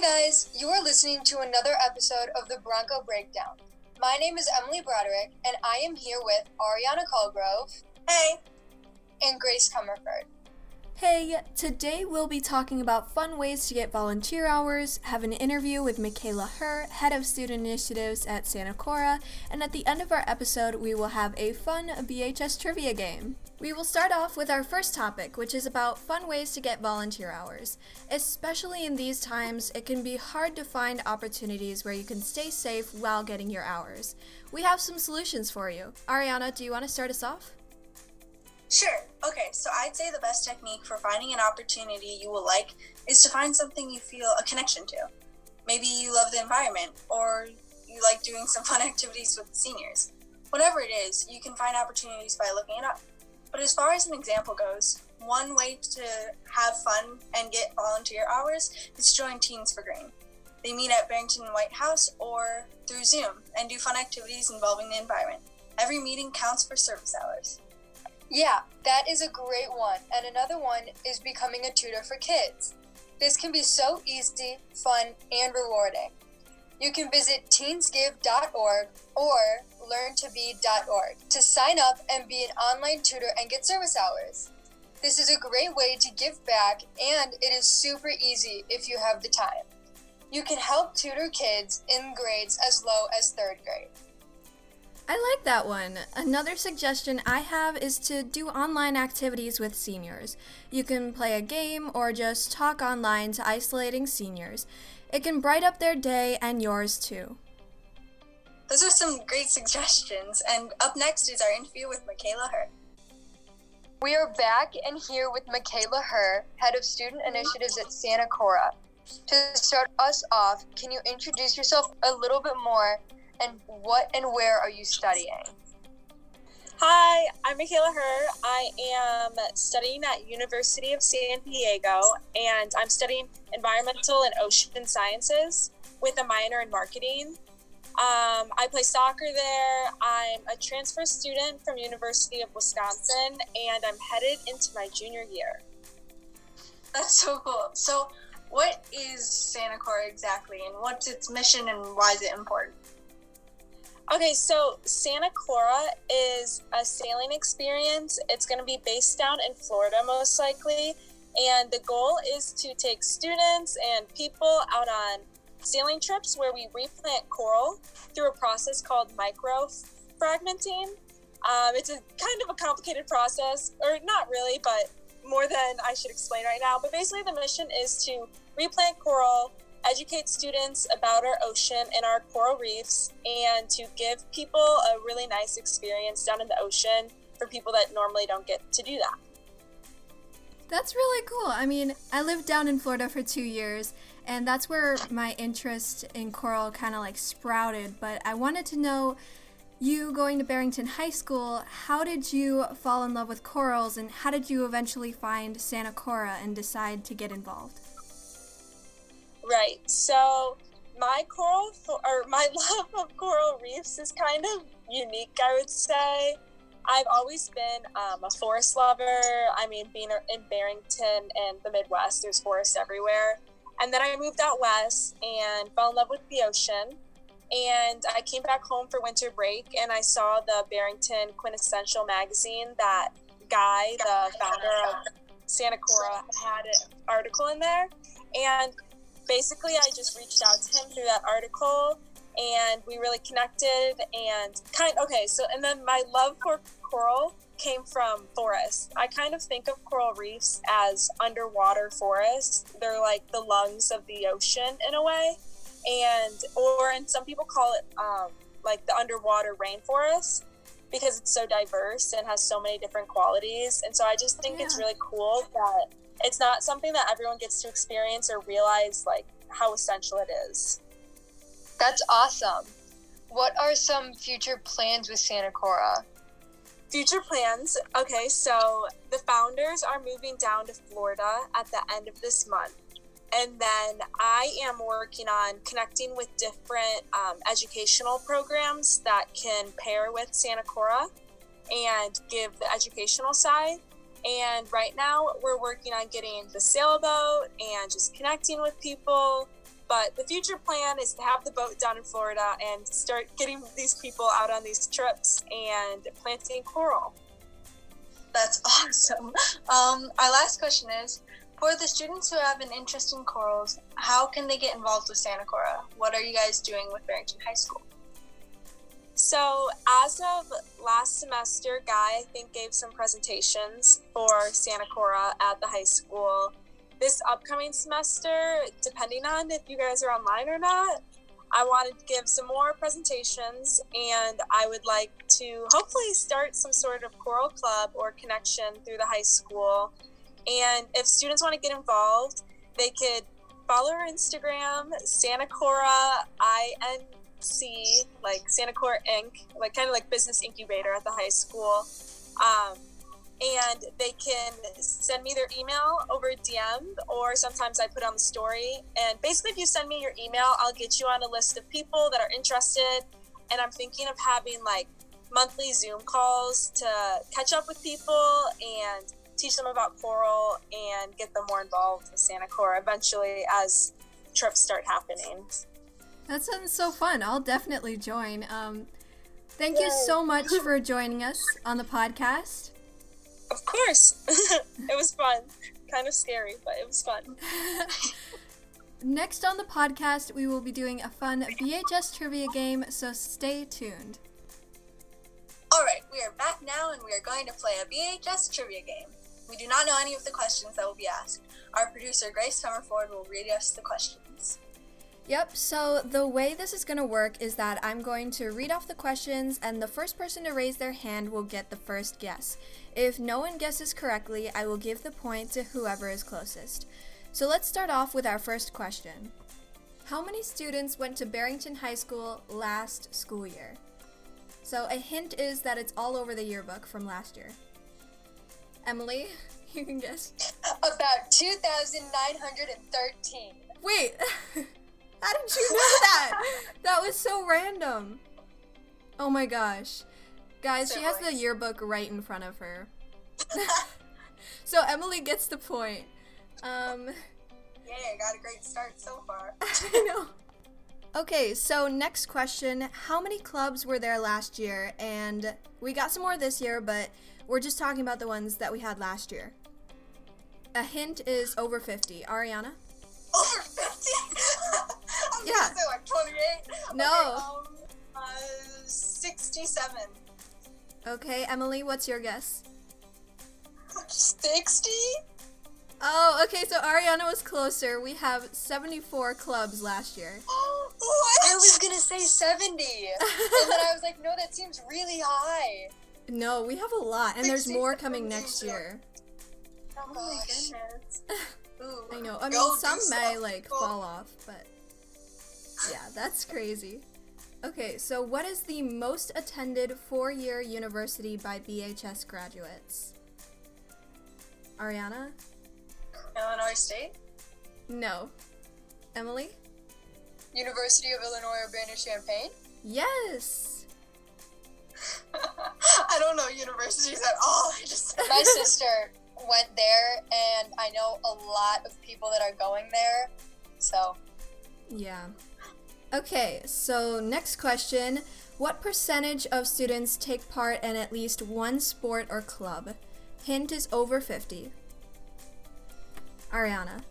Hey guys, you are listening to another episode of the Bronco Breakdown. My name is Emily Broderick, and I am here with Arianna Colgrove. Hey. And Grace Comerford. Hey, today we'll be talking about fun ways to get volunteer hours, have an interview with Michaela Herr, Head of Student Initiatives at Santa Cora, and at the end of our episode, we will have a fun BHS trivia game. We will start off with our first topic, which is about fun ways to get volunteer hours. Especially in these times, it can be hard to find opportunities where you can stay safe while getting your hours. We have some solutions for you. Arianna, do you want to start us off? Sure. Okay, so I'd say the best technique for finding an opportunity you will like is to find something you feel a connection to. Maybe you love the environment, or you like doing some fun activities with seniors. Whatever it is, you can find opportunities by looking it up. But as far as an example goes, one way to have fun and get volunteer hours is to join Teens for Green. They meet at Barrington White House or through Zoom and do fun activities involving the environment. Every meeting counts for service hours. Yeah, that is a great one. And another one is becoming a tutor for kids. This can be so easy, fun, and rewarding. You can visit teensgive.org or learntobe.org to sign up and be an online tutor and get service hours. This is a great way to give back and it is super easy if you have the time. You can help tutor kids in grades as low as third grade. I like that one. Another suggestion I have is to do online activities with seniors. You can play a game or just talk online to isolating seniors. It can brighten up their day and yours too. Those are some great suggestions. And up next is our interview with Michaela Herr. We are back and here with Michaela Herr, Head of Student Initiatives at Santa Cora. To start us off, can you introduce yourself a little bit more and what and where are you studying? Hi, I'm Michaela Herr. I am studying at University of San Diego, and I'm studying environmental and ocean sciences with a minor in marketing. Um, I play soccer there. I'm a transfer student from University of Wisconsin, and I'm headed into my junior year. That's so cool. So, what is Santa Cora exactly, and what's its mission, and why is it important? Okay, so Santa Cora is a sailing experience. It's going to be based down in Florida, most likely. And the goal is to take students and people out on sailing trips where we replant coral through a process called microfragmenting. Um, it's a kind of a complicated process, or not really, but more than I should explain right now. But basically, the mission is to replant coral educate students about our ocean and our coral reefs and to give people a really nice experience down in the ocean for people that normally don't get to do that. That's really cool. I mean, I lived down in Florida for two years, and that's where my interest in coral kind of like sprouted. But I wanted to know you going to Barrington High School, how did you fall in love with corals, and how did you eventually find Santa Cora and decide to get involved? Right. So my coral or my love of coral reefs is kind of unique, I would say. I've always been um, a forest lover. I mean, being in Barrington and the Midwest, there's forests everywhere. And then I moved out west and fell in love with the ocean. And I came back home for winter break and I saw the Barrington Quintessential magazine that Guy, the founder of Santa Cora, had an article in there. And basically, I just reached out to him through that article and we really connected and kind okay so and then my love for coral came from forests. I kind of think of coral reefs as underwater forests. They're like the lungs of the ocean in a way and or and some people call it um, like the underwater rainforest because it's so diverse and has so many different qualities and so i just think yeah. it's really cool that it's not something that everyone gets to experience or realize like how essential it is. That's awesome. What are some future plans with Santa Cora? Future plans. Okay, so the founders are moving down to Florida at the end of this month. And then I am working on connecting with different um, educational programs that can pair with Santa Cora and give the educational side. And right now, we're working on getting the sailboat and just connecting with people But the future plan is to have the boat down in Florida and start getting these people out on these trips and planting coral. That's awesome. Um, our last question is for the students who have an interest in corals, how can they get involved with Santa Cora? What are you guys doing with Barrington High School? So, as of last semester, Guy, I think, gave some presentations for Santa Cora at the high school. This upcoming semester, depending on if you guys are online or not, I wanted to give some more presentations and I would like to hopefully start some sort of coral club or connection through the high school. And if students want to get involved, they could follow our Instagram, Santa Cora IN see like Santa Cora Inc., like kind of like business incubator at the high school. Um, and they can send me their email over DM, or sometimes I put on the story. And basically, if you send me your email, I'll get you on a list of people that are interested. And I'm thinking of having like monthly Zoom calls to catch up with people and teach them about coral and get them more involved with Santa Cora eventually as trips start happening. That sounds so fun. I'll definitely join. Um, thank you so much for joining us on the podcast. Of course. it was fun. Kind of scary, but it was fun. Next on the podcast, we will be doing a fun BHS trivia game, so stay tuned. Alright, we are back now and we are going to play a BHS trivia game. We do not know any of the questions that will be asked. Our producer, Grace Comerford, will read us the questions. Yep, so the way this is going to work is that I'm going to read off the questions, and the first person to raise their hand will get the first guess. If no one guesses correctly, I will give the point to whoever is closest. So let's start off with our first question How many students went to Barrington High School last school year? So a hint is that it's all over the yearbook from last year. Emily, you can guess. About 2,913. Wait! How did you know that? that was so random. Oh my gosh. Guys, she has the yearbook right in front of her. so Emily gets the point. Um Yay, I got a great start so far. I know. Okay, so next question. How many clubs were there last year? And we got some more this year, but we're just talking about the ones that we had last year. A hint is over 50. Arianna? Over 50? I'm Yeah. gonna say like 28. No. Okay, um, uh, 67. Okay, Emily, what's your guess? 60? Oh, okay, so Arianna was closer. We have 74 clubs last year. what? I was gonna say 70. and then I was like, no, that seems really high. No, we have a lot, and there's more coming next year. Oh my oh goodness. Ooh. I know. I mean, Go do some may like Go. fall off, but yeah, that's crazy. Okay, so what is the most attended four-year university by BHS graduates? Arianna? Illinois State? No. Emily? University of Illinois Urbana-Champaign. Yes. Universities at all. I just My sister went there, and I know a lot of people that are going there. So, Yeah. Okay, so next question. What percentage of students take part in at least one sport or club? Hint is over 50. Arianna.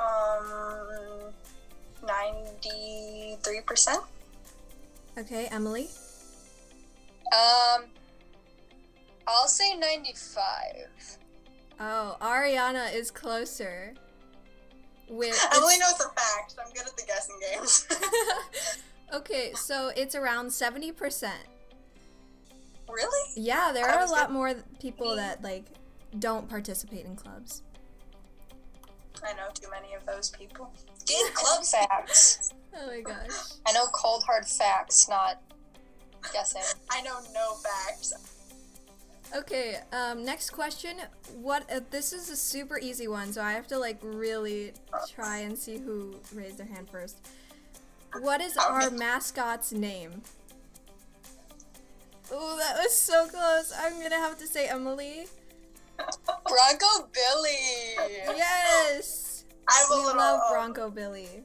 um 93%. Okay, Emily. um, I'll say 95. Oh, Arianna is closer. With Emily knows the facts. I'm good at the guessing games. okay, so it's around 70%. really? Yeah, there I are a lot gonna- more people mm-hmm. that like don't participate in clubs. I know too many of those people. Get club. Facts. Oh my gosh. I know cold hard facts, not guessing. I know no facts. Okay, um, next question. What? Uh, this is a super easy one, so I have to like really try and see who raised their hand first. What is our mascot's name? Oh, that was so close. I'm gonna have to say Emily. Bronco Billy. Yes. We little. love Bronco Billy.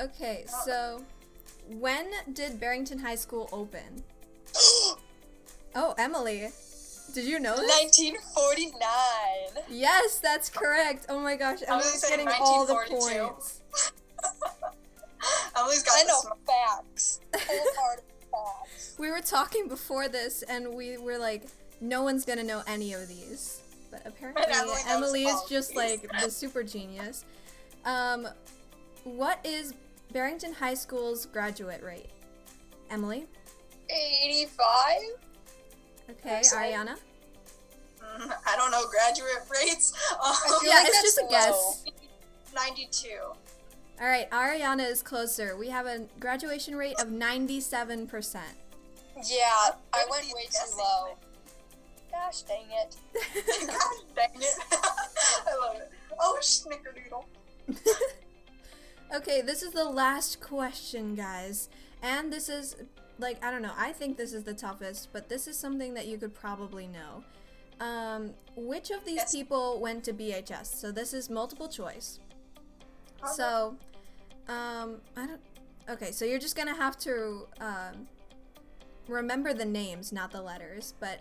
Okay, so when did Barrington High School open? Oh, Emily. Did you know this? 1949. Yes, that's correct. Oh my gosh, Emily's getting all the points. Emily's got I the know smart- facts. Wholehearted facts. We were talking before this, and we were like, no one's gonna know any of these. But apparently, And Emily Emily is just these. like the super genius. Um, what is Barrington High School's graduate rate? Emily? 85? Okay, So- Arianna? Mm, I don't know graduate rates. Um, feel Yeah, like it's just a low. guess. 92. All right, Arianna is closer. We have a graduation rate of 97%. Yeah, I went way too low. Gosh dang it. God dang it. I love it. Oh, snickerdoodle. okay, this is the last question, guys. And this is, like, I don't know, I think this is the toughest, but this is something that you could probably know. Um, which of these Yes. people went to BHS? So this is multiple choice. So, um, I don't. Okay, so you're just gonna have to um, remember the names, not the letters. But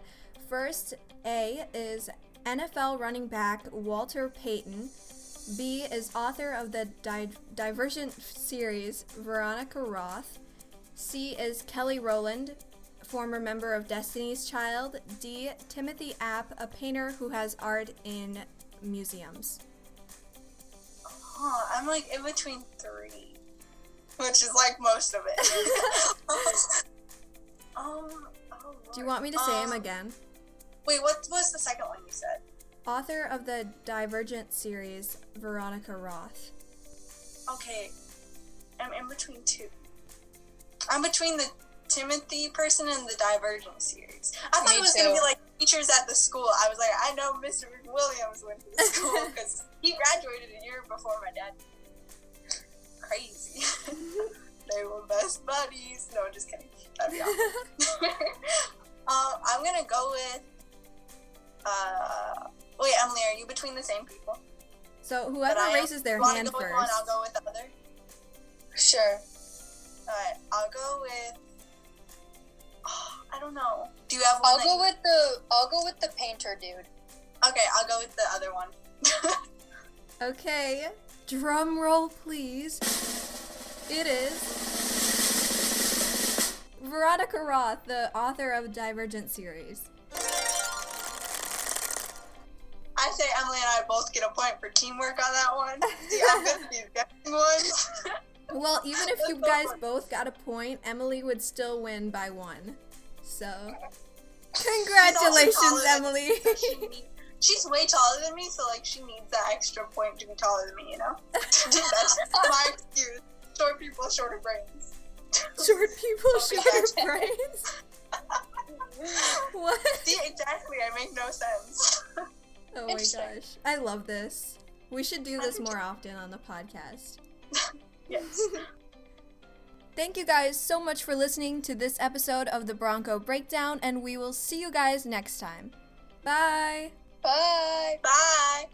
first, A is NFL running back Walter Payton. B is author of the Di- Divergent series Veronica Roth. C is Kelly Rowland, former member of Destiny's Child. D. Timothy App, a painter who has art in museums. Huh, I'm like in between three, which is like most of it. um, oh, Do you want me to say him Um, again? Wait, what was the second one you said? Author of the Divergent series, Veronica Roth. Okay, I'm in between two. I'm between the Timothy person and the Divergent series. I thought Me it was gonna be like teachers at the school. I was like, I know Mr. Williams went to the school because he graduated a year before my dad. Crazy. they were best buddies. No, just kidding. That'd be awesome. uh, I'm gonna go with. Uh, wait, Emily, are you between the same people? So whoever raises their hand first. one, I'll go with the other. Sure. Alright, I'll go with. I don't know. Do you have one? I'll that go you- with the I'll go with the painter dude. Okay, I'll go with the other one. Okay, drum roll please. It is Veronica Roth, the author of Divergent series. I say Emily and I both get a point for teamwork on that one. See, I'm good at these guessing ones. Well, even if you guys both got a point, Emily would still win by one. So, congratulations, Emily. she She's way taller than me, so like she needs that extra point to be taller than me, you know? That's my excuse. Short people, shorter brains. Short people, Okay, short gotcha. brains. What? See, exactly, I make no sense. Oh my gosh. I love this. We should do this more often on the podcast. Yes. Thank you guys so much for listening to this episode of the Bronco Breakdown, and we will see you guys next time. Bye! Bye. Bye.